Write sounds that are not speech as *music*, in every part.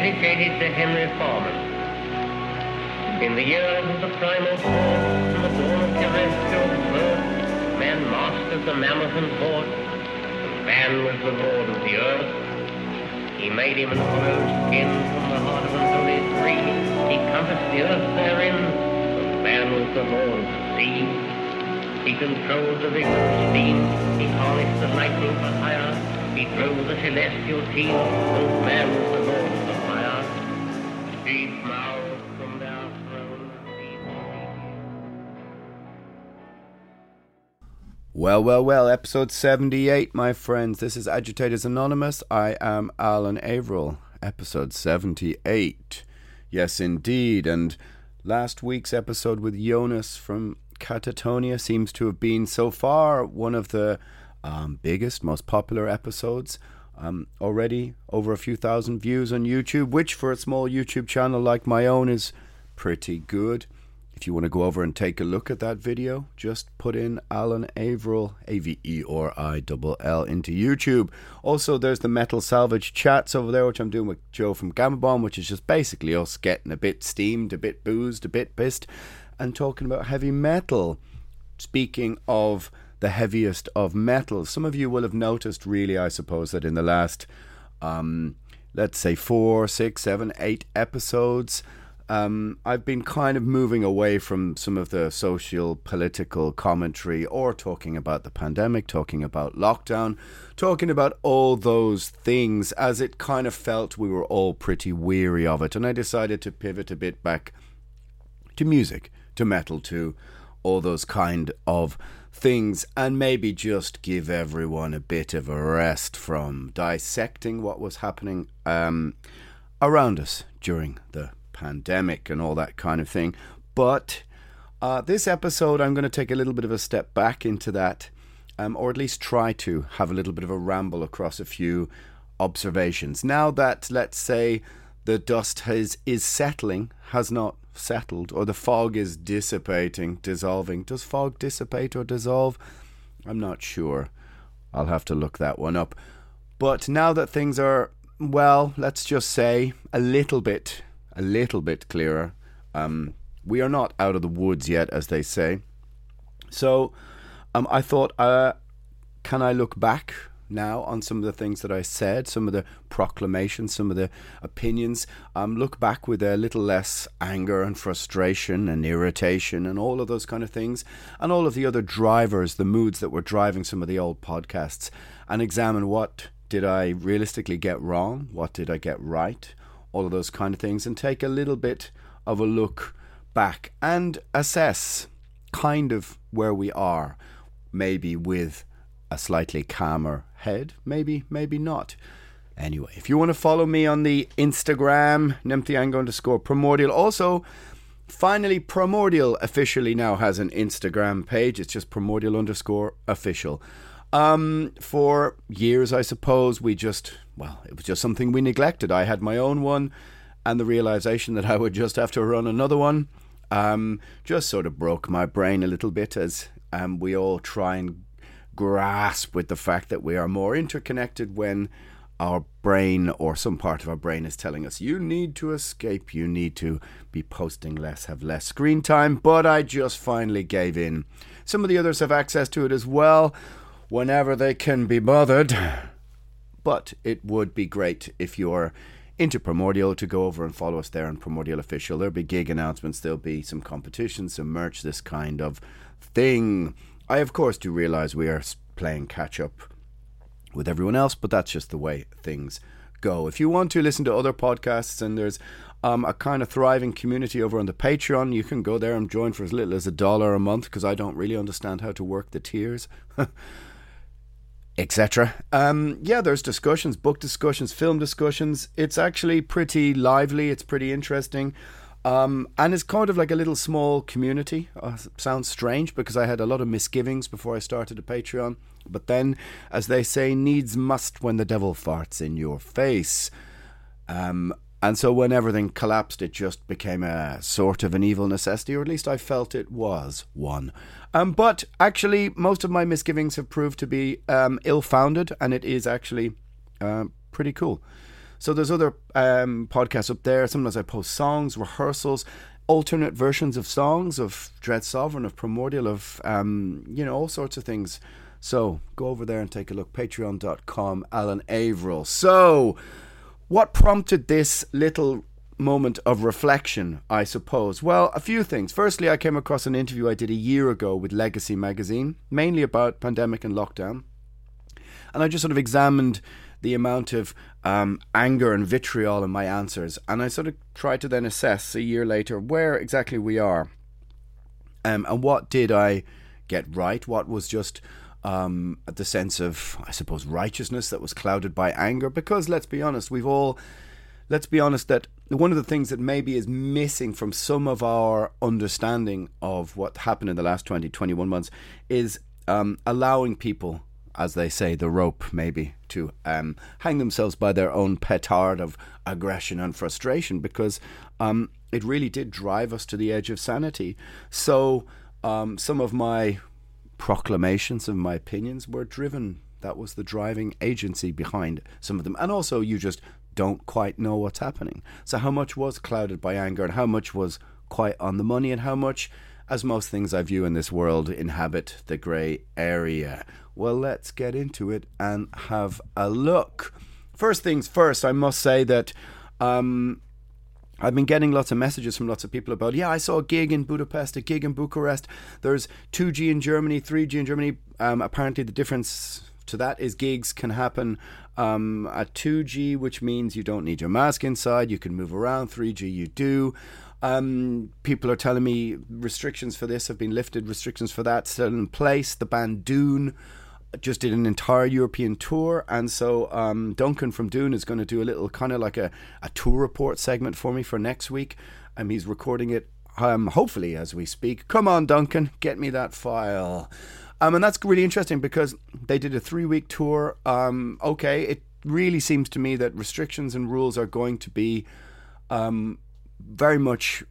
dedicated to Henry Foreman. In the years of the primal force and the dawn of terrestrial birth, man mastered the mammoth and horde, and man was the lord of the earth. He made him an hollow skin from the heart of an holy tree. He compassed the earth therein, and man was the lord of the sea. He controlled the vigor of steam. He harnessed the lightning for hire. He drove the celestial team. And man was the Well, well, well, episode 78, my friends. This is Agitators Anonymous. I am Alan Averill. Episode 78. Yes, indeed. And last week's episode with Jonas from Katatonia seems to have been so far one of the um, biggest, most popular episodes. Um, already over a few thousand views on YouTube, which for a small YouTube channel like my own is pretty good. If you want to go over and take a look at that video, just put in Alan Averill, A V E R I L L, into YouTube. Also, there's the Metal Salvage chats over there, which I'm doing with Joe from Gama Bomb, which is just basically us getting a bit steamed, a bit boozed, a bit pissed, and talking about heavy metal. Speaking of the heaviest of metals, some of you will have noticed, really, I suppose, that in the last, um, let's say, four, six, seven, eight episodes, um, I've been kind of moving away from some of the social political commentary or talking about the pandemic, talking about lockdown, talking about all those things as it kind of felt we were all pretty weary of it. And I decided to pivot a bit back to music, to metal, to all those kind of things, and maybe just give everyone a bit of a rest from dissecting what was happening um, around us during the pandemic and all that kind of thing. But uh, this episode, I'm going to take a little bit of a step back into that, um, or at least try to have a little bit of a ramble across a few observations. Now that, let's say, the dust has is settling, has not settled, or the fog is dissipating, dissolving. Does fog dissipate or dissolve? I'm not sure. I'll have to look that one up. But now that things are, well, let's just say a little bit, a little bit clearer, um, we are not out of the woods yet, as they say. So um, I thought, uh, can I look back now on some of the things that I said, some of the proclamations, some of the opinions, um, look back with a little less anger and frustration and irritation and all of those kind of things, and all of the other drivers, the moods that were driving some of the old podcasts, and examine what did I realistically get wrong, what did I get right, all of those kind of things, and take a little bit of a look back and assess kind of where we are, maybe with a slightly calmer head, maybe, maybe not. Anyway, if you want to follow me on the Instagram, nemtheanga underscore primordial. Also, finally, Primordial officially now has an Instagram page. It's just primordial underscore official. Um, for years, I suppose, we just, well, it was just something we neglected. I had my own one and the realization that I would just have to run another one. um, just sort of broke my brain a little bit as um, we all try and grasp with the fact that we are more interconnected when our brain or some part of our brain is telling us you need to escape, you need to be posting less, have less screen time. But I just finally gave in. Some of the others have access to it as well whenever they can be bothered. But it would be great if you're into Primordial to go over and follow us there on Primordial Official. There'll be gig announcements, there'll be some competitions, some merch, this kind of thing. I, of course, do realize we are playing catch up with everyone else, but that's just the way things go. If you want to listen to other podcasts and there's um, a kind of thriving community over on the Patreon, you can go there and join for as little as a dollar a month because I don't really understand how to work the tiers. *laughs* etc. Um, yeah, there's discussions, book discussions, film discussions. It's actually pretty lively. It's pretty interesting. Um, and it's kind of like a little small community. Uh, sounds strange because I had a lot of misgivings before I started a Patreon. But then, as they say, needs must when the devil farts in your face. Um, and so when everything collapsed, it just became a sort of an evil necessity, or at least I felt it was one. Um, but actually, most of my misgivings have proved to be um, ill founded, and it is actually uh, pretty cool. So there's other um, podcasts up there. Sometimes I post songs, rehearsals, alternate versions of songs of Dread Sovereign, of Primordial, of um, you know all sorts of things. So go over there and take a look. Patreon.com, Alan Averill. So, what prompted this little moment of reflection, I suppose? Well, a few things. Firstly, I came across an interview I did a year ago with Legacy magazine, mainly about pandemic and lockdown. And I just sort of examined the amount of um, anger and vitriol in my answers. And I sort of tried to then assess a year later where exactly we are. Um, and what did I get right? What was just um, the sense of, I suppose, righteousness that was clouded by anger. Because let's be honest, we've all, let's be honest, that one of the things that maybe is missing from some of our understanding of what happened in the last 20, 21 months is um, allowing people, as they say, the rope maybe, to um, hang themselves by their own petard of aggression and frustration because um, it really did drive us to the edge of sanity. So, um, some of my proclamations of my opinions were driven. That was the driving agency behind some of them. And also, you just don't quite know what's happening. So, how much was clouded by anger and how much was quite on the money and how much, as most things I view in this world, inhabit the grey area? Well, let's get into it and have a look. First things first, I must say that um, I've been getting lots of messages from lots of people about, yeah, I saw a gig in Budapest, a gig in Bucharest. There's 2G in Germany, 3G in Germany. Um, apparently, the difference to that is gigs can happen um, at 2G, which means you don't need your mask inside. You can move around. 3G, you do. Um, people are telling me restrictions for this have been lifted, restrictions for that still in place. The band Dune just did an entire European tour, and so um, Duncan from Dune is going to do a little kind of like a, a tour report segment for me for next week. Um, he's recording it, um, hopefully as we speak. Come on, Duncan, get me that file. Um, and that's really interesting because they did a three week tour. Um, okay, it really seems to me that restrictions and rules are going to be um, very much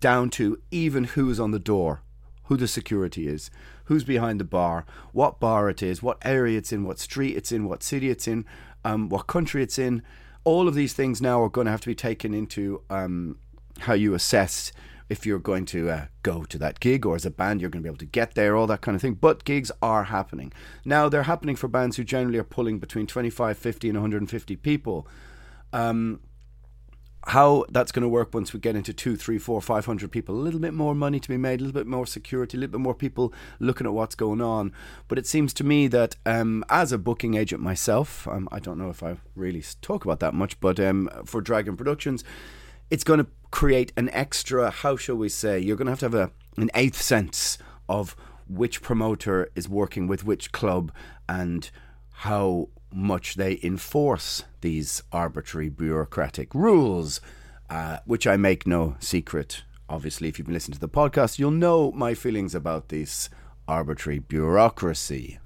down to even who's on the door, who the security is who's behind the bar, what bar it is, what area it's in, what street it's in, what city it's in, um, what country it's in. All of these things now are going to have to be taken into um, how you assess if you're going to uh, go to that gig or as a band you're going to be able to get there all that kind of thing. But gigs are happening. Now they're happening for bands who generally are pulling between 25 50 and 150 people. Um, how that's going to work once we get into two, three, four, five hundred people. A little bit more money to be made, a little bit more security, a little bit more people looking at what's going on. But it seems to me that um, as a booking agent myself, um, I don't know if I really talk about that much, but um, for Dragon Productions, it's going to create an extra. How shall we say? You're going to have to have a an eighth sense of which promoter is working with which club and how much they enforce these arbitrary bureaucratic rules, uh, which I make no secret. Obviously, if you've been listening to the podcast, you'll know my feelings about this arbitrary bureaucracy.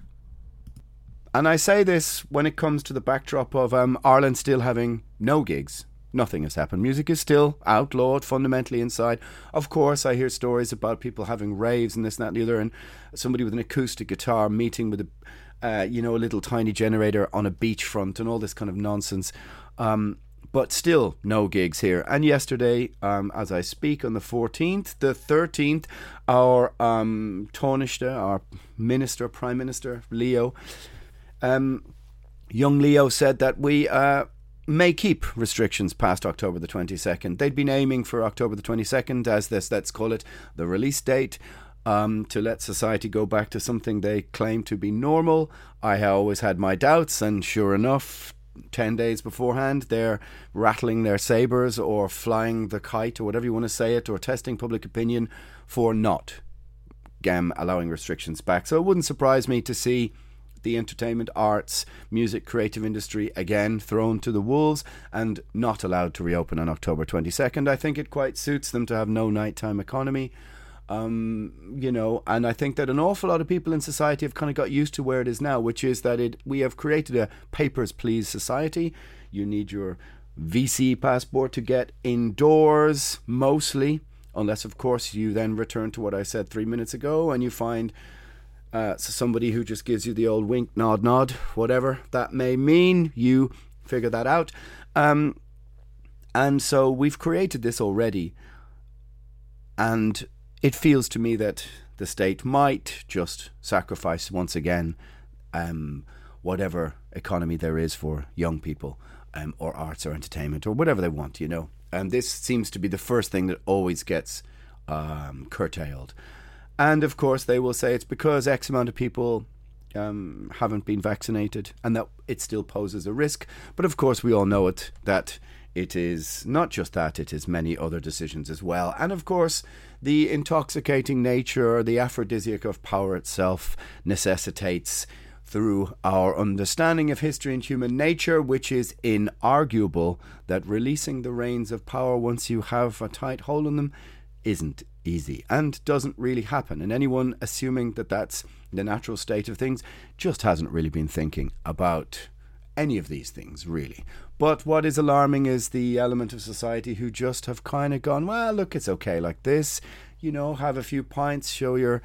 And I say this when it comes to the backdrop of um, Ireland still having no gigs. Nothing has happened. Music is still outlawed fundamentally inside. Of course, I hear stories about people having raves and this, and that, and the other, and somebody with an acoustic guitar meeting with a, uh, you know, a little tiny generator on a beachfront and all this kind of nonsense. Um, but still, no gigs here. And yesterday, um, as I speak on the 14th, the 13th, our um, Taoiseach, our minister, prime minister, Leo, um, young Leo said that we. Uh, may keep restrictions past October the 22nd. They'd been aiming for October the 22nd as this, let's call it, the release date. Um, to let society go back to something they claim to be normal. I always had my doubts, and sure enough, 10 days beforehand, they're rattling their sabres or flying the kite or whatever you want to say it, or testing public opinion for not um, allowing restrictions back. So it wouldn't surprise me to see the entertainment, arts, music, creative industry again thrown to the wolves and not allowed to reopen on October 22nd. I think it quite suits them to have no nighttime economy. Um, you know, and I think that an awful lot of people in society have kind of got used to where it is now, which is that it we have created a papers please society. You need your VC passport to get indoors, mostly, unless of course you then return to what I said three minutes ago and you find uh, so somebody who just gives you the old wink, nod, nod, whatever that may mean, you figure that out. Um, and so we've created this already, and it feels to me that the state might just sacrifice once again um, whatever economy there is for young people um, or arts or entertainment or whatever they want, you know. And this seems to be the first thing that always gets um, curtailed. And of course, they will say it's because X amount of people um, haven't been vaccinated and that it still poses a risk. But of course, we all know it that it is not just that, it is many other decisions as well. And of course, the intoxicating nature, the aphrodisiac of power itself necessitates through our understanding of history and human nature, which is inarguable, that releasing the reins of power once you have a tight hold on them isn't easy and doesn't really happen. And anyone assuming that that's the natural state of things just hasn't really been thinking about any of these things, really. But what is alarming is the element of society who just have kind of gone, well, look, it's okay like this. You know, have a few pints, show your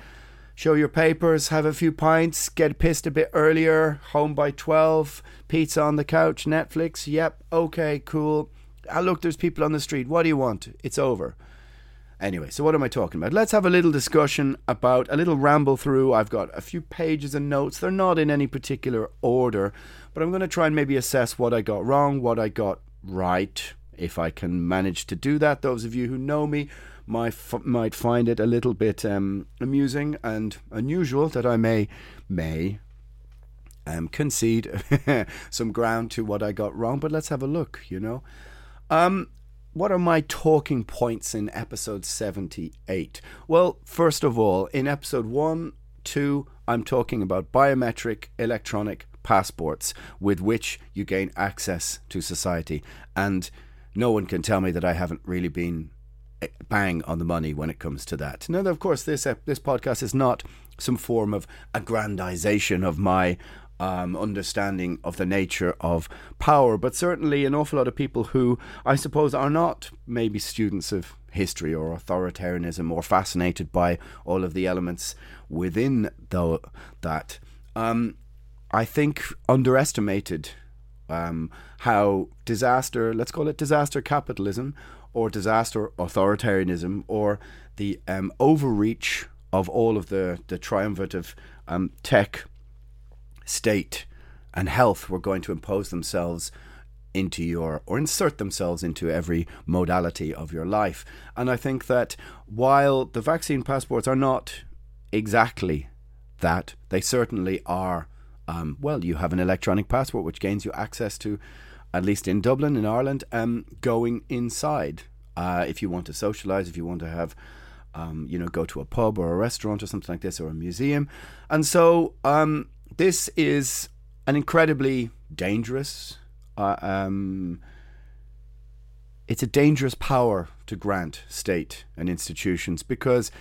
show your papers, have a few pints, get pissed a bit earlier, home by 12, pizza on the couch, Netflix. Yep, okay, cool. Ah, look, there's people on the street. What do you want? It's over. Anyway, so what am I talking about? Let's have a little discussion about a little ramble through. I've got a few pages and notes. They're not in any particular order, but I'm going to try and maybe assess what I got wrong, what I got right, if I can manage to do that. Those of you who know me might f- might find it a little bit um, amusing and unusual that I may may um, concede *laughs* some ground to what I got wrong. But let's have a look. You know. Um, what are my talking points in episode 78? Well, first of all, in episode 1, 2, I'm talking about biometric electronic passports with which you gain access to society. And no one can tell me that I haven't really been eh, bang on the money when it comes to that. Now, of course, this this podcast is not some form of aggrandization of my um, understanding of the nature of power, but certainly an awful lot of people who I suppose are not maybe students of history or authoritarianism or fascinated by all of the elements within the, that, um, I think underestimated um, how disaster, let's call it disaster capitalism or disaster authoritarianism or the um, overreach of all of the, the triumvirate of um, tech state and health were going to impose themselves into your or insert themselves into every modality of your life. And I think that while the vaccine passports are not exactly that, they certainly are. Um, well, you have an electronic passport which gains you access to, at least in Dublin, in Ireland, um, going inside. Uh, if you want to socialize, if you want to have um, you know, go to a pub or a restaurant or something like this or a museum. And so um, this is an incredibly dangerous. Uh, um, it's a dangerous power to grant state and institutions because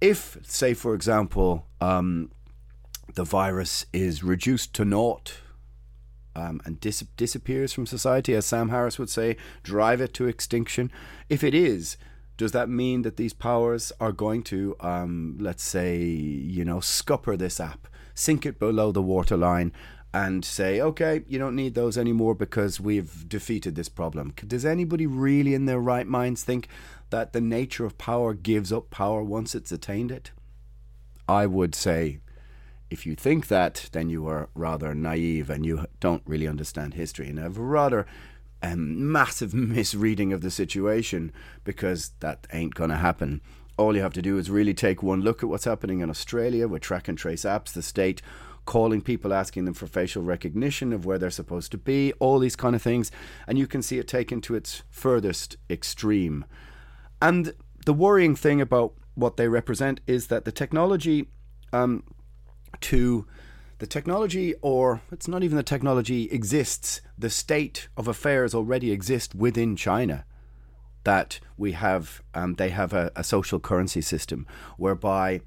if, say, for example, um, the virus is reduced to naught um, and dis- disappears from society, as Sam Harris would say, drive it to extinction? If it is, does that mean that these powers are going to, um, let's say, you know, scupper this app, sink it below the waterline, and say, okay, you don't need those anymore because we've defeated this problem? Does anybody really, in their right minds, think that the nature of power gives up power once it's attained it? I would say if you think that, then you are rather naive and you don't really understand history and have a rather um, massive *laughs* misreading of the situation because that ain't going to happen. All you have to do is really take one look at what's happening in Australia with track and trace apps, the state calling people, asking them for facial recognition of where they're supposed to be, all these kind of things, and you can see it taken to its furthest extreme. And the worrying thing about what they represent is that the technology um, to the technology, or it's not even the technology, exists. The state of affairs already exist within China. That we have, um, they have a, a social currency system whereby,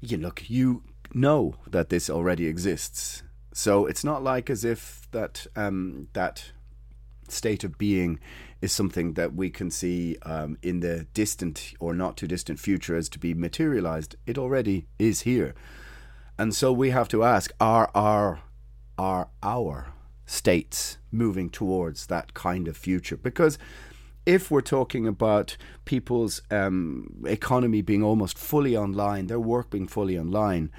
you look, you know that this already exists. So it's not like as if that um, that state of being is something that we can see um, in the distant or not too distant future as to be materialized. It already is here. And so we have to ask are our are our states moving towards that kind of future? Because if we're talking about people's um, economy being almost fully online, their work being fully online,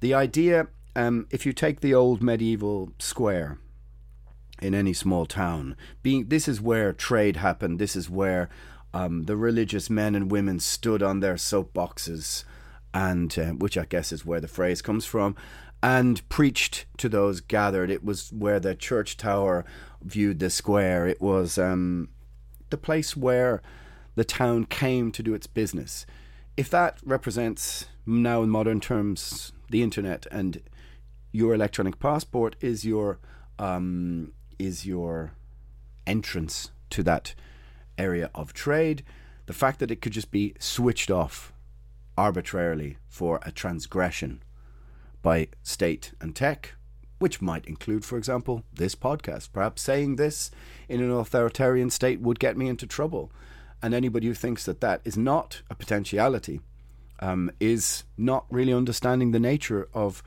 the idea, um, if you take the old medieval square in any small town, being this is where trade happened, this is where um, the religious men and women stood on their soapboxes and uh, which I guess is where the phrase comes from, and preached to those gathered. It was where the church tower viewed the square. It was um, the place where the town came to do its business. If that represents now in modern terms the internet and your electronic passport is your um, is your entrance to that area of trade, the fact that it could just be switched off arbitrarily for a transgression by state and tech, which might include, for example, this podcast. Perhaps saying this in an authoritarian state would get me into trouble. And anybody who thinks that that is not a potentiality um, is not really understanding the nature of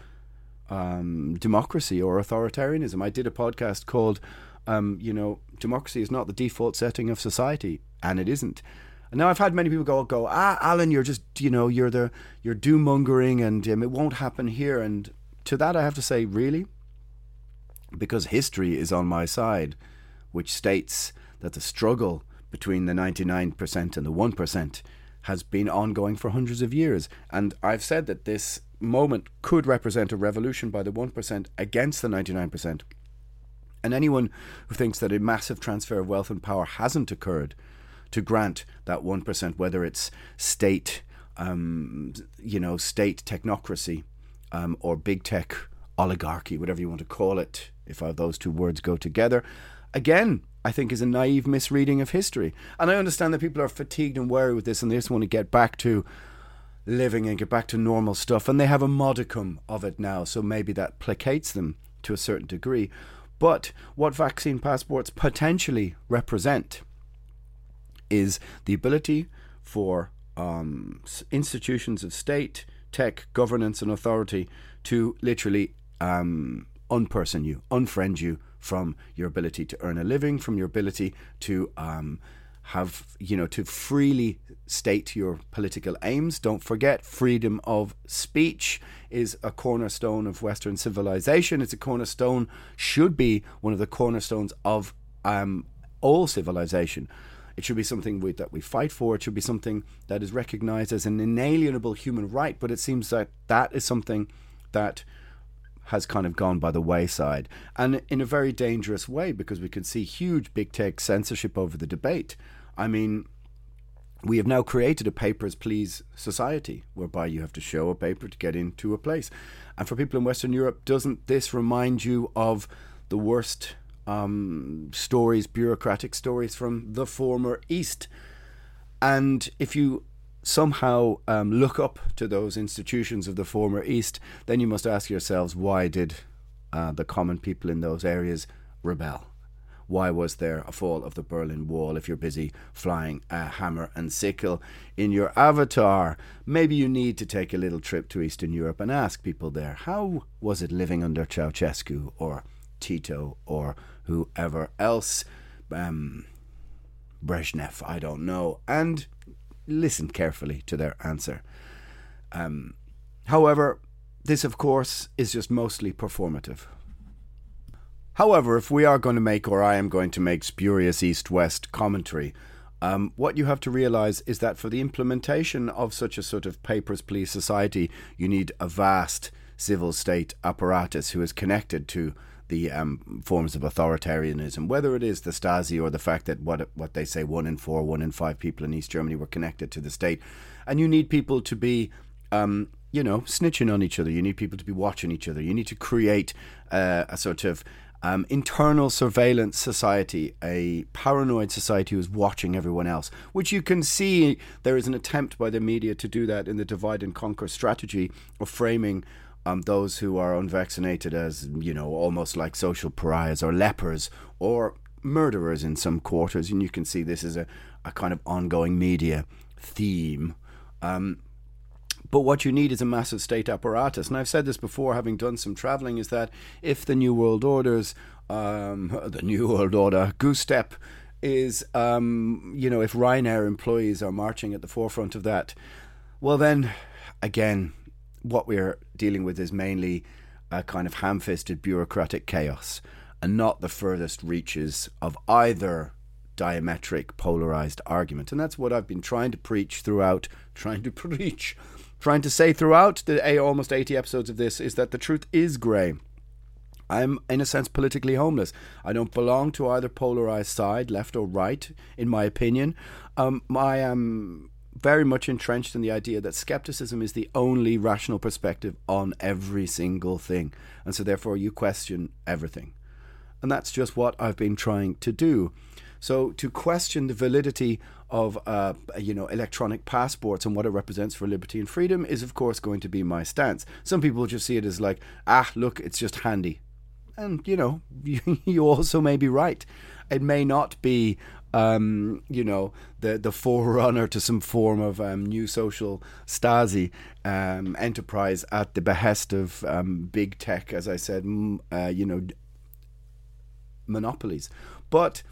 um, democracy or authoritarianism. I did a podcast called, um, you know, democracy is not the default setting of society, and it isn't. And now I've had many people go, go, ah, Alan, you're just, you know, you're the, you're doom mongering, and um, it won't happen here. And to that, I have to say, really, because history is on my side, which states that the struggle between the 99% and the 1% has been ongoing for hundreds of years. And I've said that this moment could represent a revolution by the 1% against the 99%. And anyone who thinks that a massive transfer of wealth and power hasn't occurred to grant that 1%, whether it's state, um, you know, state technocracy um, or big tech oligarchy, whatever you want to call it, if those two words go together. Again, I think is a naive misreading of history. And I understand that people are fatigued and weary with this and they just want to get back to living and get back to normal stuff. And they have a modicum of it now, so maybe that placates them to a certain degree. But what vaccine passports potentially represent is the ability for um, institutions of state, tech, governance, and authority to literally um, unperson you, unfriend you from your ability to earn a living, from your ability to um, have, you know, to freely state your political aims. Don't forget, freedom of speech is a cornerstone of Western civilization. It's a cornerstone, should be one of the cornerstones of um, all civilization. It should be something we, that we fight for. It should be something that is recognized as an inalienable human right. But it seems that that is something that has kind of gone by the wayside and in a very dangerous way because we can see huge big tech censorship over the debate. I mean, we have now created a papers please society whereby you have to show a paper to get into a place. And for people in Western Europe, doesn't this remind you of the worst um, stories, bureaucratic stories from the former East. And if you somehow um, look up to those institutions of the former East, then you must ask yourselves why did uh, the common people in those areas rebel? Why was there a fall of the Berlin Wall if you're busy flying a hammer and sickle in your avatar? Maybe you need to take a little trip to Eastern Europe and ask people there how was it living under Ceausescu or Tito or whoever else? Um, Brezhnev, I don't know. And listen carefully to their answer. Um, however, this, of course, is just mostly performative. However, if we are going to make, or I am going to make, spurious east west commentary, um, what you have to realize is that for the implementation of such a sort of papers, please society, you need a vast civil state apparatus who is connected to the um, forms of authoritarianism, whether it is the Stasi or the fact that what what they say one in four, one in five people in East Germany were connected to the state, and you need people to be. Um, you know, snitching on each other. You need people to be watching each other. You need to create uh, a sort of um, internal surveillance society, a paranoid society who's watching everyone else, which you can see there is an attempt by the media to do that in the divide and conquer strategy of framing um, those who are unvaccinated as, you know, almost like social pariahs or lepers or murderers in some quarters. And you can see this is a, a kind of ongoing media theme. Um, but what you need is a massive state apparatus. And I've said this before, having done some traveling, is that if the New World Orders, um, *laughs* the New World Order, goose step is, um, you know, if Ryanair employees are marching at the forefront of that, well, then again, what we're dealing with is mainly a kind of ham fisted bureaucratic chaos and not the furthest reaches of either diametric polarized argument. And that's what I've been trying to preach throughout, *laughs* trying to preach, trying to say throughout the almost 80 episodes of this is that the truth is grey. I'm, in a sense, politically homeless. I don't belong to either polarized side, left or right, in my opinion. Um, I am very much entrenched in the idea that skepticism is the only rational perspective on every single thing. And so, therefore, you question everything. And that's just what I've been trying to do. So, to question the validity of uh, you know electronic passports and what it represents for liberty and freedom is, of course, going to be my stance. Some people just see it as like, ah, look, it's just handy, and you know, *laughs* you also may be right. It may not be um, you know, the the forerunner to some form of um, new social Stasi um, enterprise at the behest of um, big tech, as I said, uh, you know, monopolies. But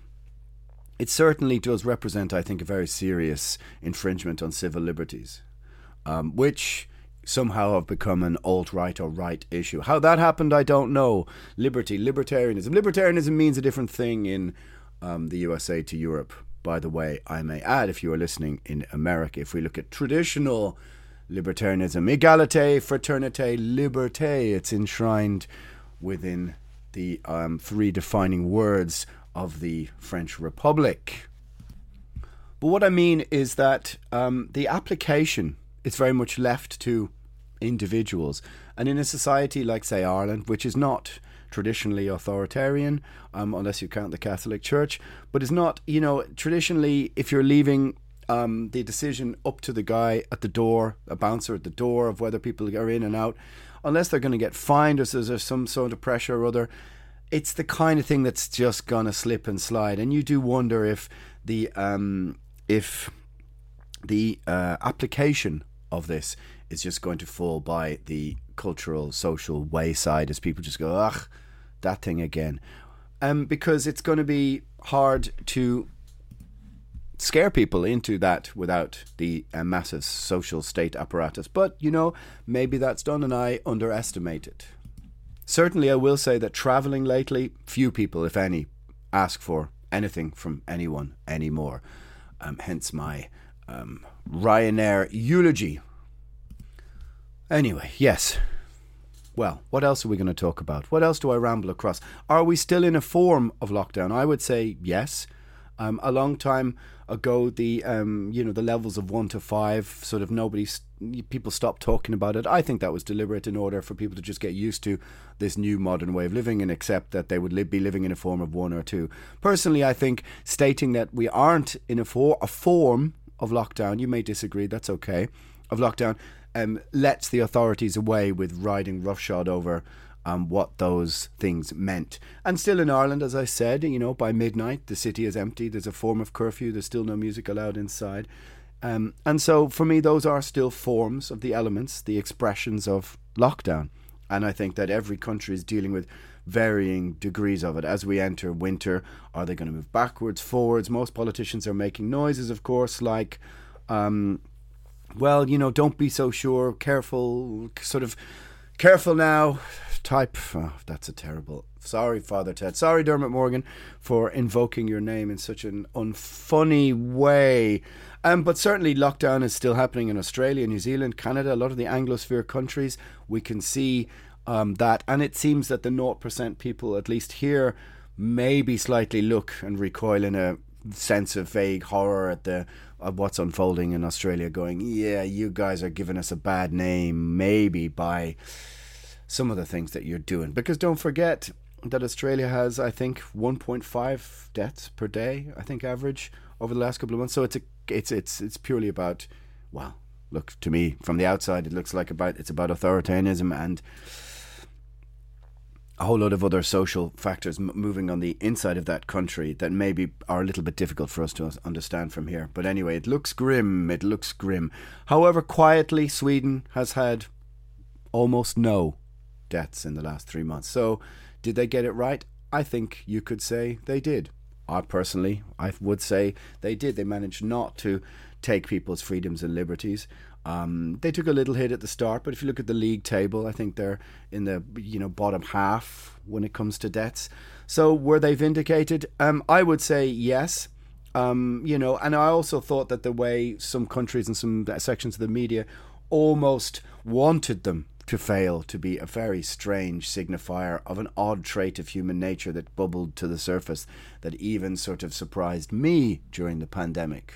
it certainly does represent, I think, a very serious infringement on civil liberties, um, which somehow have become an alt right or right issue. How that happened, I don't know. Liberty, libertarianism. Libertarianism means a different thing in um, the USA to Europe. By the way, I may add, if you are listening in America, if we look at traditional libertarianism, egalite, fraternite, liberté, it's enshrined within the um, three defining words of the French Republic. But what I mean is that um, the application is very much left to individuals. And in a society like, say, Ireland, which is not traditionally authoritarian, um, unless you count the Catholic Church, but is not, you know, traditionally, if you're leaving um, the decision up to the guy at the door, a bouncer at the door of whether people are in and out, unless they're going to get fined or there's some sort of pressure or other, it's the kind of thing that's just going to slip and slide. And you do wonder if the um, if the uh, application of this is just going to fall by the cultural, social wayside as people just go, ugh, that thing again. Um, because it's going to be hard to scare people into that without the uh, massive social state apparatus. But, you know, maybe that's done and I underestimate it. Certainly, I will say that travelling lately, few people, if any, ask for anything from anyone anymore. Um, hence my um, Ryanair eulogy. Anyway, yes, well, what else are we going to talk about? What else do I ramble across? Are we still in a form of lockdown? I would say yes. Um, a long time ago, the um, you know the levels of one to five, sort of nobody, people stopped talking about it. I think that was deliberate in order for people to just get used to this new modern way of living and accept that they would li- be living in a form of one or two. Personally, I think stating that we aren't in a, for- a form of lockdown, you may disagree. That's okay. Of lockdown um, lets the authorities away with riding roughshod over um, what those things meant. And still in Ireland, as I said, you know, by midnight the city is empty. There's a form of curfew. There's still no music allowed inside. Um, and so for me, those are still forms of the elements, the expressions of lockdown. And I think that every country is dealing with varying degrees of it. As we enter winter, are they going to move backwards, forwards? Most politicians are making noises, of course, like, um, well, you know, don't be so sure, careful, sort of careful now type. Oh, that's a terrible. Sorry, Father Ted. Sorry, Dermot Morgan, for invoking your name in such an unfunny way. Um, but certainly, lockdown is still happening in Australia, New Zealand, Canada, a lot of the Anglosphere countries. We can see um, that, and it seems that the 0% people, at least here, maybe slightly look and recoil in a sense of vague horror at the what's unfolding in Australia, going, yeah, you guys are giving us a bad name, maybe by some of the things that you're doing. Because don't forget that Australia has, I think, 1.5 deaths per day, I think, average over the last couple of months. So it's a, it's it's it's purely about, well, look to me from the outside, it looks like about it's about authoritarianism and a whole lot of other social factors m- moving on the inside of that country that maybe are a little bit difficult for us to understand from here. But anyway, it looks grim. It looks grim. However, quietly, Sweden has had almost no deaths in the last three months. So, did they get it right? I think you could say they did. I personally, I would say they did. They managed not to take people's freedoms and liberties. Um, they took a little hit at the start, but if you look at the league table, I think they're in the you know bottom half when it comes to debts. So were they vindicated? Um, I would say yes. Um, you know, and I also thought that the way some countries and some sections of the media almost wanted them to fail to be a very strange signifier of an odd trait of human nature that bubbled to the surface that even sort of surprised me during the pandemic.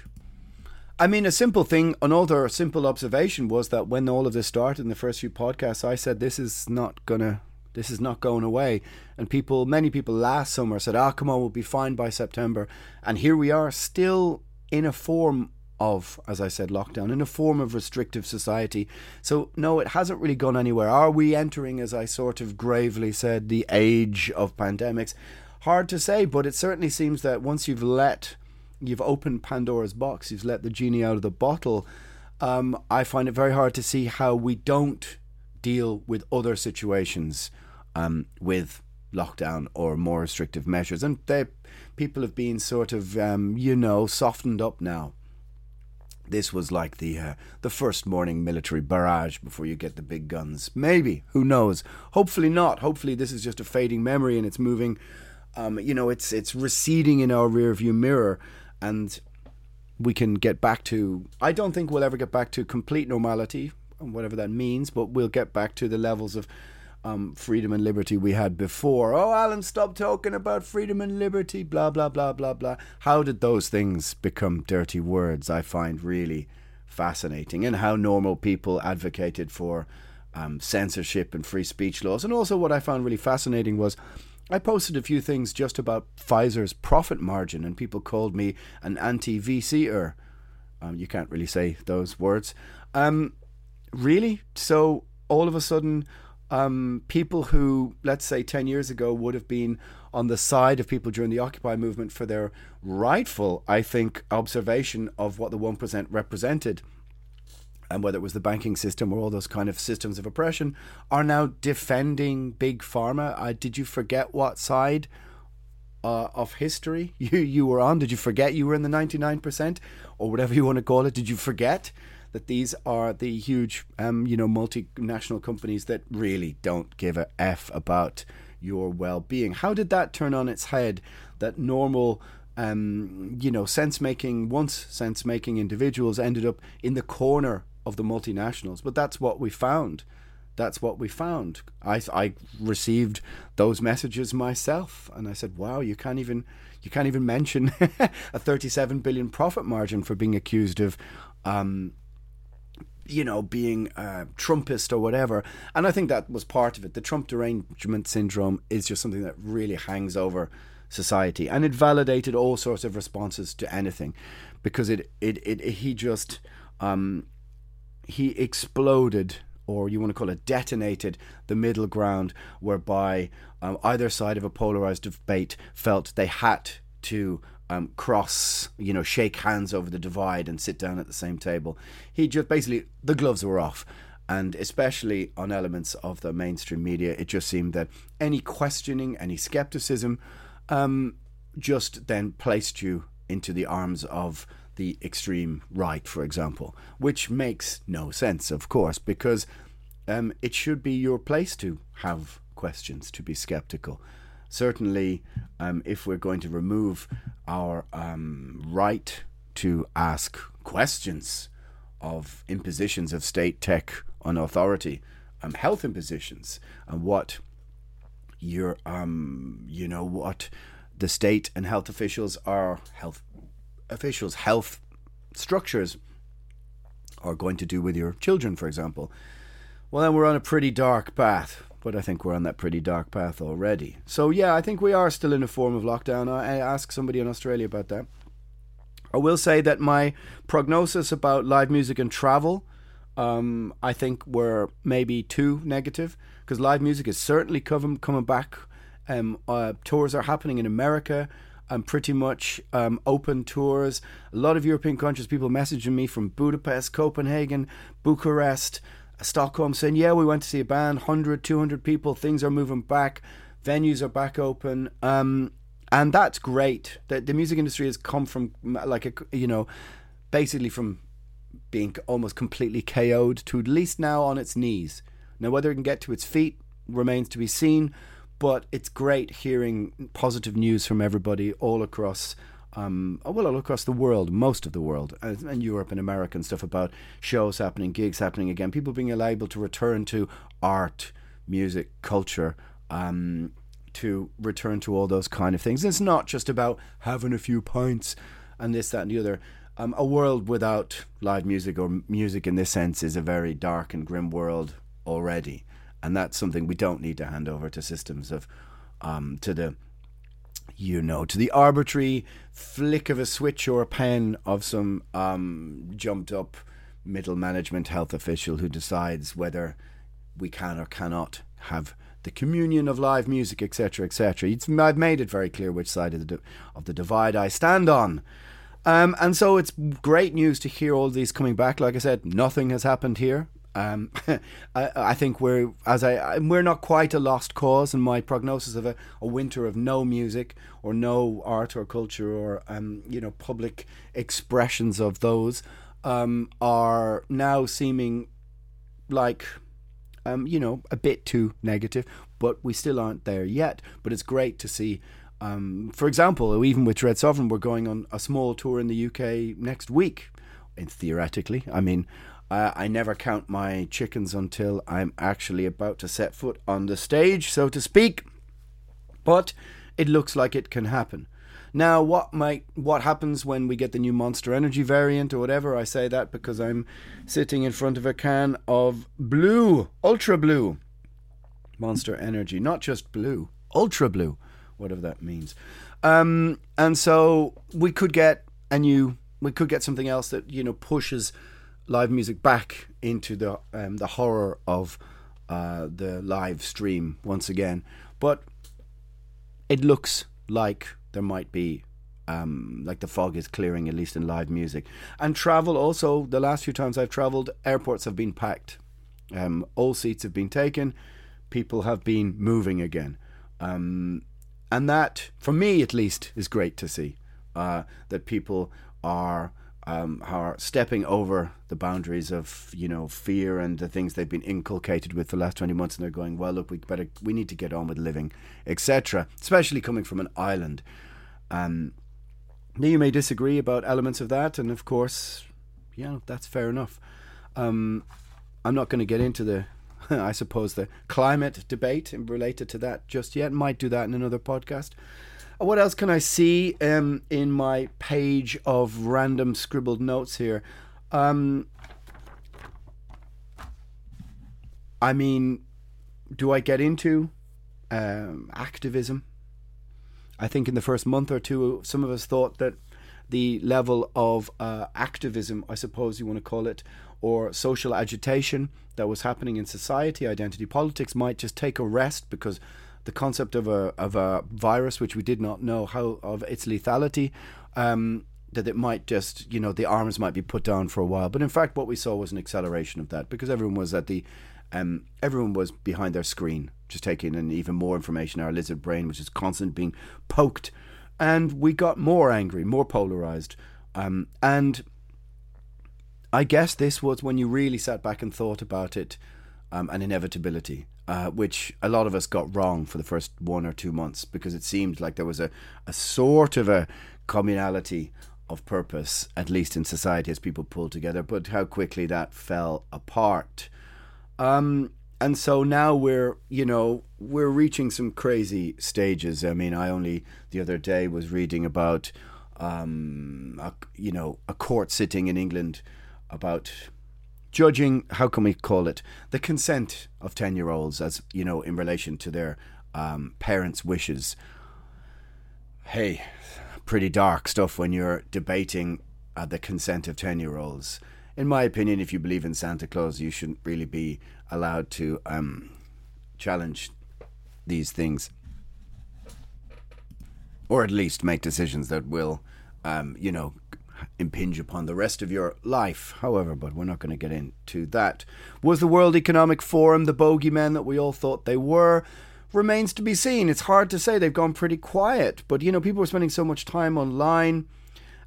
I mean, a simple thing, another simple observation was that when all of this started in the first few podcasts, I said, this is not gonna, this is not going away. And people, many people last summer said, ah, oh, come on, we'll be fine by September. And here we are still in a form of, as I said, lockdown, in a form of restrictive society. So, no, it hasn't really gone anywhere. Are we entering, as I sort of gravely said, the age of pandemics? Hard to say, but it certainly seems that once you've let you've opened Pandora's box, you've let the genie out of the bottle. Um, I find it very hard to see how we don't deal with other situations um, with lockdown or more restrictive measures. And they, people have been sort of, um, you know, softened up now. This was like the uh, the first morning military barrage before you get the big guns. Maybe, who knows? Hopefully not. Hopefully this is just a fading memory and it's moving. Um, you know, it's it's receding in our rearview mirror and we can get back to. I don't think we'll ever get back to complete normality, whatever that means, but we'll get back to the levels of um, freedom and liberty we had before. Oh, Alan, stop talking about freedom and liberty, blah, blah, blah, blah, blah. How did those things become dirty words? I find really fascinating, and how normal people advocated for um, censorship and free speech laws. And also, what I found really fascinating was I posted a few things just about Pfizer's profit margin, and people called me an anti VCer. Um, you can't really say those words. Um, really? So all of a sudden, um, people who, let's say, 10 years ago would have been on the side of people during the Occupy movement for their rightful, I think, observation of what the 1% represented and whether it was the banking system or all those kind of systems of oppression, are now defending big pharma. Uh, did you forget what side uh, of history *laughs* you you were on? Did you forget you were in the ninety nine percent or whatever you want to call it? Did you forget? That these are the huge, um, you know, multinational companies that really don't give a f about your well-being. How did that turn on its head? That normal um, you know, sense making, once sense making individuals ended up in the corner of the multinationals. But that's what we found. That's what we found. I I received those messages myself, and I said, "Wow, you can't even you can't even mention *laughs* a 37 billion profit margin for being accused of." Um, you know, being uh, Trumpist or whatever. And I think that was part of it. The Trump derangement syndrome is just something that really hangs over society. And it validated all sorts of responses to anything because it, it, it, it he just, um, he exploded or you want to call it detonated the middle ground, whereby um, either side of a polarized debate felt they had to um, cross, you know, shake hands over the divide and sit down at the same table. He just basically, the gloves were off. And especially on elements of the mainstream media, it just seemed that any questioning, any skepticism, um, just then placed you into the arms of the extreme right, for example, which makes no sense, of course, because um, it should be your place to have questions, to be skeptical. Certainly, um, if we're going to remove our um, right to ask questions of impositions of state tech on authority, um, health impositions, and what your um, you know what the state and health officials are health officials, health structures are going to do with your children, for example. Well, then we're on a pretty dark path, but I think we're on that pretty dark path already. So, yeah, I think we are still in a form of lockdown. I asked somebody in Australia about that. I will say that my prognosis about live music and travel, um, I think, were maybe too negative because live music is certainly coming coming back. Um, uh, tours are happening in America. I'm pretty much um, open tours. A lot of European countries, people messaging me from Budapest, Copenhagen, Bucharest, Stockholm saying, yeah, we went to see a band, 100, 200 people, things are moving back, venues are back open. Um, and that's great. The, the music industry has come from, like, a, you know, basically from being almost completely KO'd to at least now on its knees. Now, whether it can get to its feet remains to be seen, but it's great hearing positive news from everybody all across um, well, all across the world, most of the world, and Europe and America and stuff about shows happening, gigs happening again, people being able to return to art, music, culture, um, to return to all those kind of things. It's not just about having a few pints and this, that, and the other. Um, a world without live music or music in this sense is a very dark and grim world already, and that's something we don't need to hand over to systems of um, to the you know, to the arbitrary flick of a switch or a pen of some um, jumped up middle management health official who decides whether we can or cannot have the communion of live music, etc., etc. I've made it very clear which side of the of the divide I stand on. Um, and so it's great news to hear all these coming back. Like I said, nothing has happened here. Um, *laughs* I, I, think we're as I we're not quite a lost cause, and my prognosis of a, a winter of no music or no art or culture or um, you know public expressions of those um, are now seeming like um, you know a bit too negative, but we still aren't there yet. But it's great to see. Um, for example, even with Dread Sovereign, we're going on a small tour in the UK next week. Theoretically, I mean, uh, I never count my chickens until I'm actually about to set foot on the stage, so to speak. But it looks like it can happen. Now, what might what happens when we get the new Monster Energy variant or whatever? I say that because I'm sitting in front of a can of blue, ultra blue Monster Energy, not just blue, ultra blue, whatever that means. Um, and so we could get a new, we could get something else that you know pushes live music back into the um, the horror of uh, the live stream once again. But it looks like there might be um, like the fog is clearing at least in live music and travel. Also, the last few times I've travelled, airports have been packed. Um, all seats have been taken. People have been moving again. Um, and that, for me at least, is great to see. Uh, that people are um, are stepping over the boundaries of you know fear and the things they've been inculcated with the last 20 months and they're going well look we better we need to get on with living etc especially coming from an island. Um, now you may disagree about elements of that and of course yeah that's fair enough. Um, I'm not going to get into the *laughs* I suppose the climate debate related to that just yet. Might do that in another podcast what else can I see um, in my page of random scribbled notes here? Um, I mean, do I get into um, activism? I think in the first month or two, some of us thought that the level of uh, activism, I suppose you want to call it, or social agitation that was happening in society, identity politics might just take a rest because the concept of a of a virus which we did not know how of its lethality. Um, that it might just, you know, the arms might be put down for a while. But in fact, what we saw was an acceleration of that because everyone was at the, um, everyone was behind their screen, just taking in even more information. Our lizard brain, which is constant being poked, and we got more angry, more polarized, um, and I guess this was when you really sat back and thought about it, um, an inevitability. Uh, which a lot of us got wrong for the first one or two months because it seemed like there was a, a sort of a communality of purpose, at least in society, as people pulled together, but how quickly that fell apart. Um, and so now we're, you know, we're reaching some crazy stages. I mean, I only the other day was reading about, um, a, you know, a court sitting in England about judging, how can we call it, the consent of 10 year olds, as, you know, in relation to their um, parents' wishes. Hey, pretty dark stuff when you're debating uh, the consent of 10 year olds. In my opinion, if you believe in Santa Claus, you shouldn't really be allowed to um, challenge these things. Or at least make decisions that will, um, you know, impinge upon the rest of your life. However, but we're not going to get into that. Was the World Economic Forum the bogeyman that we all thought they were? remains to be seen. It's hard to say. They've gone pretty quiet, but you know, people are spending so much time online.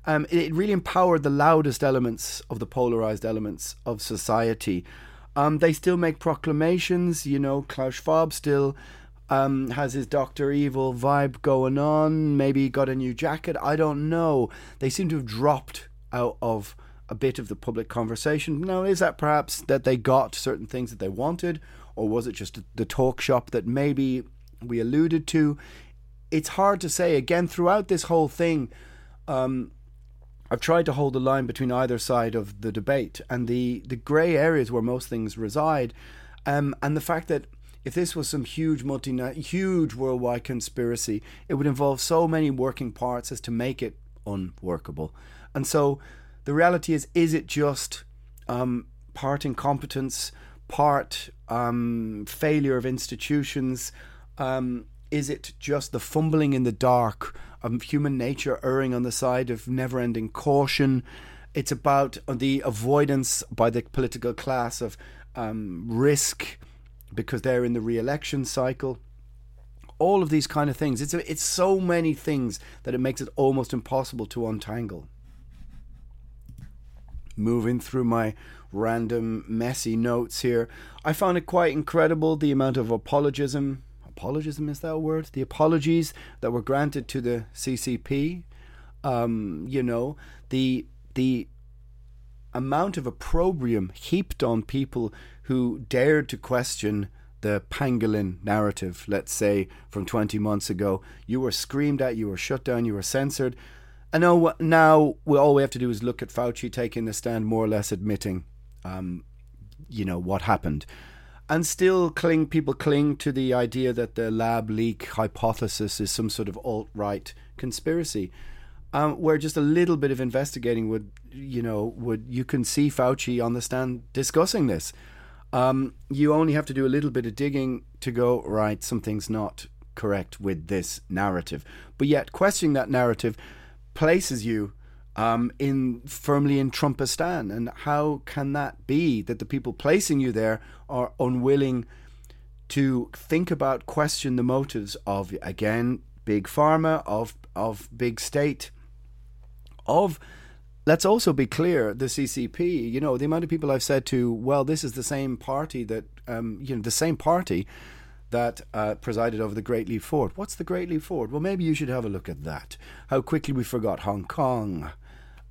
Um, it, really empowered the loudest elements of the polarized elements of society. Um, they still make proclamations. You know, Klaus Schwab still um, has his Doctor Evil vibe going on. Maybe got a new jacket. I don't know. They seem to have dropped out of a bit of the public conversation. Now, is that perhaps that they got certain things that they wanted, or was it just the talk shop that maybe we alluded to? It's hard to say. Again, throughout this whole thing, um, I've tried to hold the line between either side of the debate and the, the grey areas where most things reside, um, and the fact that if this was some huge multi huge worldwide conspiracy, it would involve so many working parts as to make it unworkable. And so the reality is, is it just um, part incompetence, part um, failure of institutions? Um, is it just the fumbling in the dark of human nature erring on the side of never ending caution? It's about the avoidance by the political class of um, risk because they're in the re election cycle. All of these kind of things. It's, a, it's so many things that it makes it almost impossible to untangle moving through my random messy notes here. I found it quite incredible the amount of apologism. Apologism is that a word? The apologies that were granted to the CCP. Um, you know, the the amount of opprobrium heaped on people who dared to question the pangolin narrative, let's say from 20 months ago. You were screamed at, you were shut down, you were censored. I know now we, all we have to do is look at Fauci taking the stand, more or less admitting, um, you know, what happened. And still cling, people cling to the idea that the lab leak hypothesis is some sort of alt right conspiracy. Um, where just a little bit of investigating would, you know, would you can see Fauci on the stand discussing this. Um, you only have to do a little bit of digging to go right. Something's not correct with this narrative, but yet questioning that narrative places you um, in firmly in Trumpistan, and how can that be that the people placing you there are unwilling to think about, question the motives of again big pharma, of of big state, of let's also be clear the CCP. You know the amount of people I've said to, well, this is the same party that um, you know the same party that uh, presided over the Great Leap Forward. What's the Great Leap Forward? Well, maybe you should have a look at that. How quickly we forgot Hong Kong.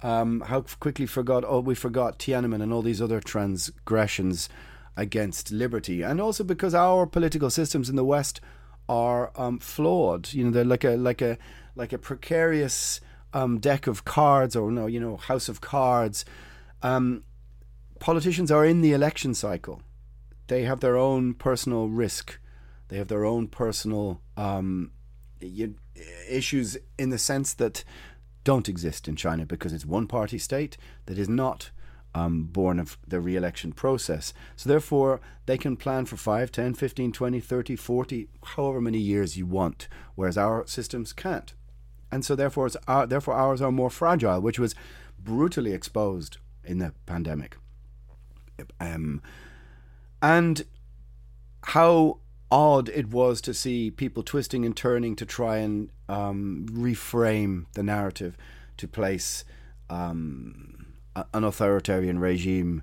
Um, how quickly forgot oh we forgot Tiananmen and all these other transgressions against liberty, and also because our political systems in the West are um, flawed. You know, they're like a like a like a precarious um, deck of cards, or no, you know, house of cards. Um, politicians are in the election cycle. They have their own personal risk they have their own personal um, issues in the sense that don't exist in China because it's one party state that is not um, born of the re election process. So, therefore, they can plan for 5, 10, 15, 20, 30, 40, however many years you want, whereas our systems can't. And so, therefore, it's our, therefore ours are more fragile, which was brutally exposed in the pandemic. Um, and how odd it was to see people twisting and turning to try and um, reframe the narrative to place um, an authoritarian regime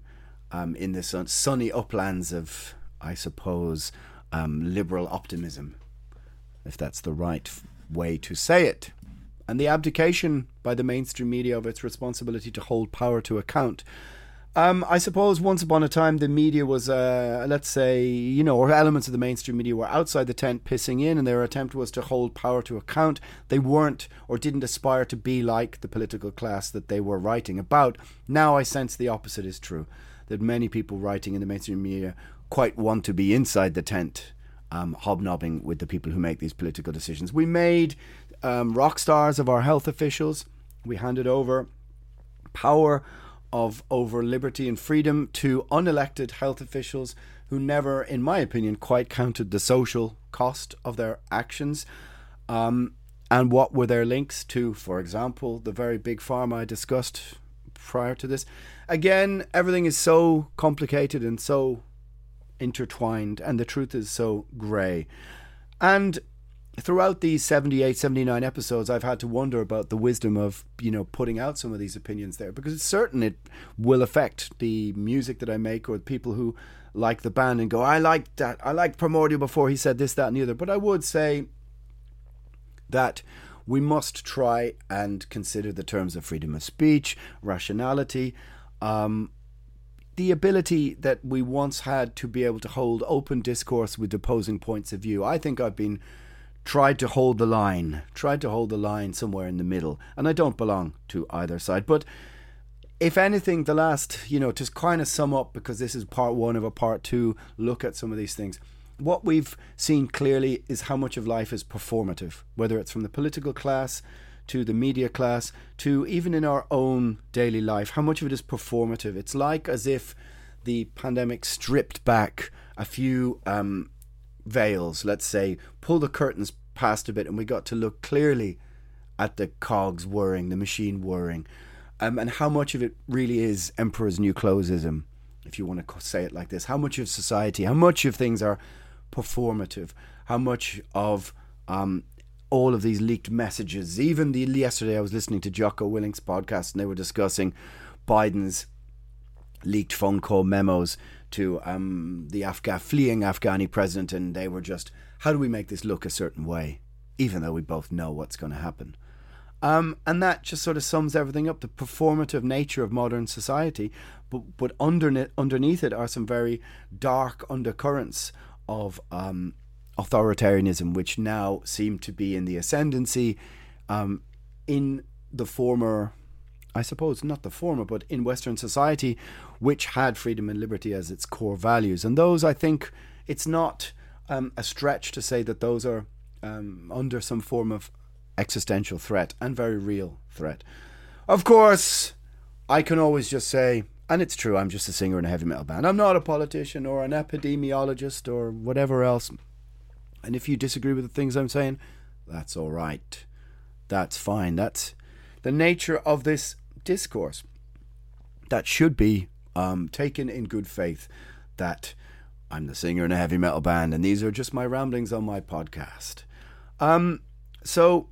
um, in the sun- sunny uplands of, I suppose, um, liberal optimism, if that's the right way to say it. And the abdication by the mainstream media of its responsibility to hold power to account um, I suppose once upon a time the media was, uh, let's say, you know, or elements of the mainstream media were outside the tent pissing in, and their attempt was to hold power to account. They weren't or didn't aspire to be like the political class that they were writing about. Now I sense the opposite is true, that many people writing in the mainstream media quite want to be inside the tent, um, hobnobbing with the people who make these political decisions. We made um, rock stars of our health officials. We handed over power of over liberty and freedom to unelected health officials who never, in my opinion, quite counted the social cost of their actions. Um, and what were their links to, for example, the very big pharma I discussed prior to this? Again, everything is so complicated and so intertwined, and the truth is so grey. And throughout these 78 79 episodes i've had to wonder about the wisdom of you know putting out some of these opinions there because it's certain it will affect the music that i make or the people who like the band and go i like that. I liked primordial before he said this that and the other. But i would say that we must try and consider the terms of freedom of speech rationality um, the ability that we once had to be able to hold open discourse with opposing points of view. I think i've been tried to hold the line, tried to hold the line somewhere in the middle. And I don't belong to either side. But if anything, the last, you know, to kind of sum up, because this is part one of a part two look at some of these things, what we've seen clearly is how much of life is performative, whether it's from the political class to the media class to even in our own daily life, how much of it is performative. It's like as if the pandemic stripped back a few um, veils, let's say, pull the curtains past a bit, and we got to look clearly at the cogs whirring, the machine whirring, um, and how much of it really is Emperor's New Clothesism, if you want to say it like this. How much of society, how much of things are performative, how much of um, all of these leaked messages. Even the yesterday, I was listening to Jocko Willink's podcast, and they were discussing Biden's leaked phone call memos to um, the Afghan fleeing Afghani president, and they were just, how do we make this look a certain way, even though we both know what's going to happen. Um, and that just sort of sums everything up the performative nature of modern society. But, but underneath, underneath it are some very dark undercurrents of um, authoritarianism, which now seem to be in the ascendancy um, in the former I suppose not the former, but in Western society, which had freedom and liberty as its core values. And those, I think, it's not um, a stretch to say that those are um, under some form of existential threat and very real threat. Of course, I can always just say, and it's true, I'm just a singer in a heavy metal band. I'm not a politician or an epidemiologist or whatever else. And if you disagree with the things I'm saying, that's all right. That's fine. That's the nature of this discourse that should be um, taken in good faith that I'm the singer in a heavy metal band and these are just my ramblings on my podcast. Um, so,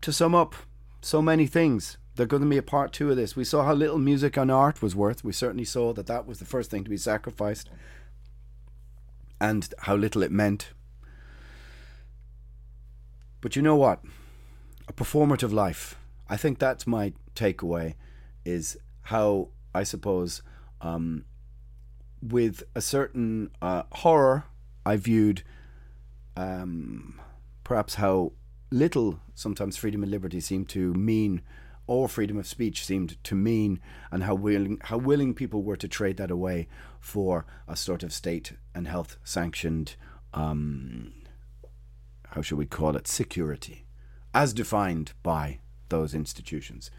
to sum up, so many things. They're going to be a part two of this. We saw how little music and art was worth. We certainly saw that that was the first thing to be sacrificed and how little it meant. But you know what? A performative life. I think that's my takeaway is how I suppose um, with a certain uh, horror I viewed um, perhaps how little sometimes freedom and liberty seemed to mean or freedom of speech seemed to mean and how willing how willing people were to trade that away for a sort of state and health sanctioned um, how should we call it security as defined by those institutions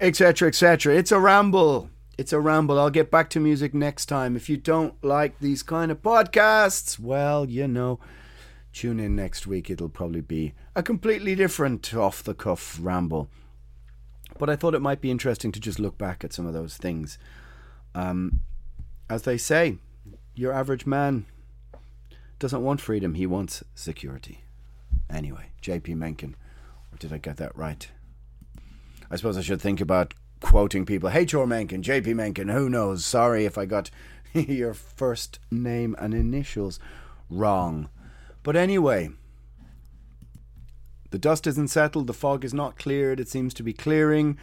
etc., etc. It's a ramble. It's a ramble. I'll get back to music next time. If you don't like these kind of podcasts, well, you know, tune in next week. It'll probably be a completely different off the cuff ramble. But I thought it might be interesting to just look back at some of those things. Um, as they say, your average man doesn't want freedom, he wants security. Anyway, JP Mencken. Or did I get that right? I suppose I should think about quoting people. Hey, Chor Mencken, JP Mencken, who knows? Sorry if I got *laughs* your first name and initials wrong. But anyway, the dust isn't settled, the fog is not cleared, it seems to be clearing.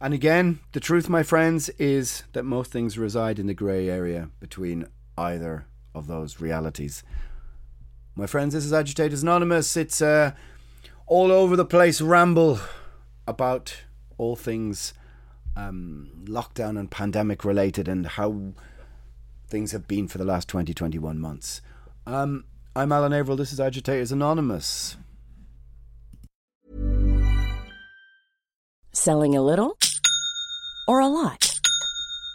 And again, the truth, my friends, is that most things reside in the grey area between either of those realities. My friends, this is Agitators Anonymous. It's uh, all over the place ramble about all things um, lockdown and pandemic related and how things have been for the last 20, 21 months. Um, I'm Alan Averill. This is Agitators Anonymous. Selling a little or a lot?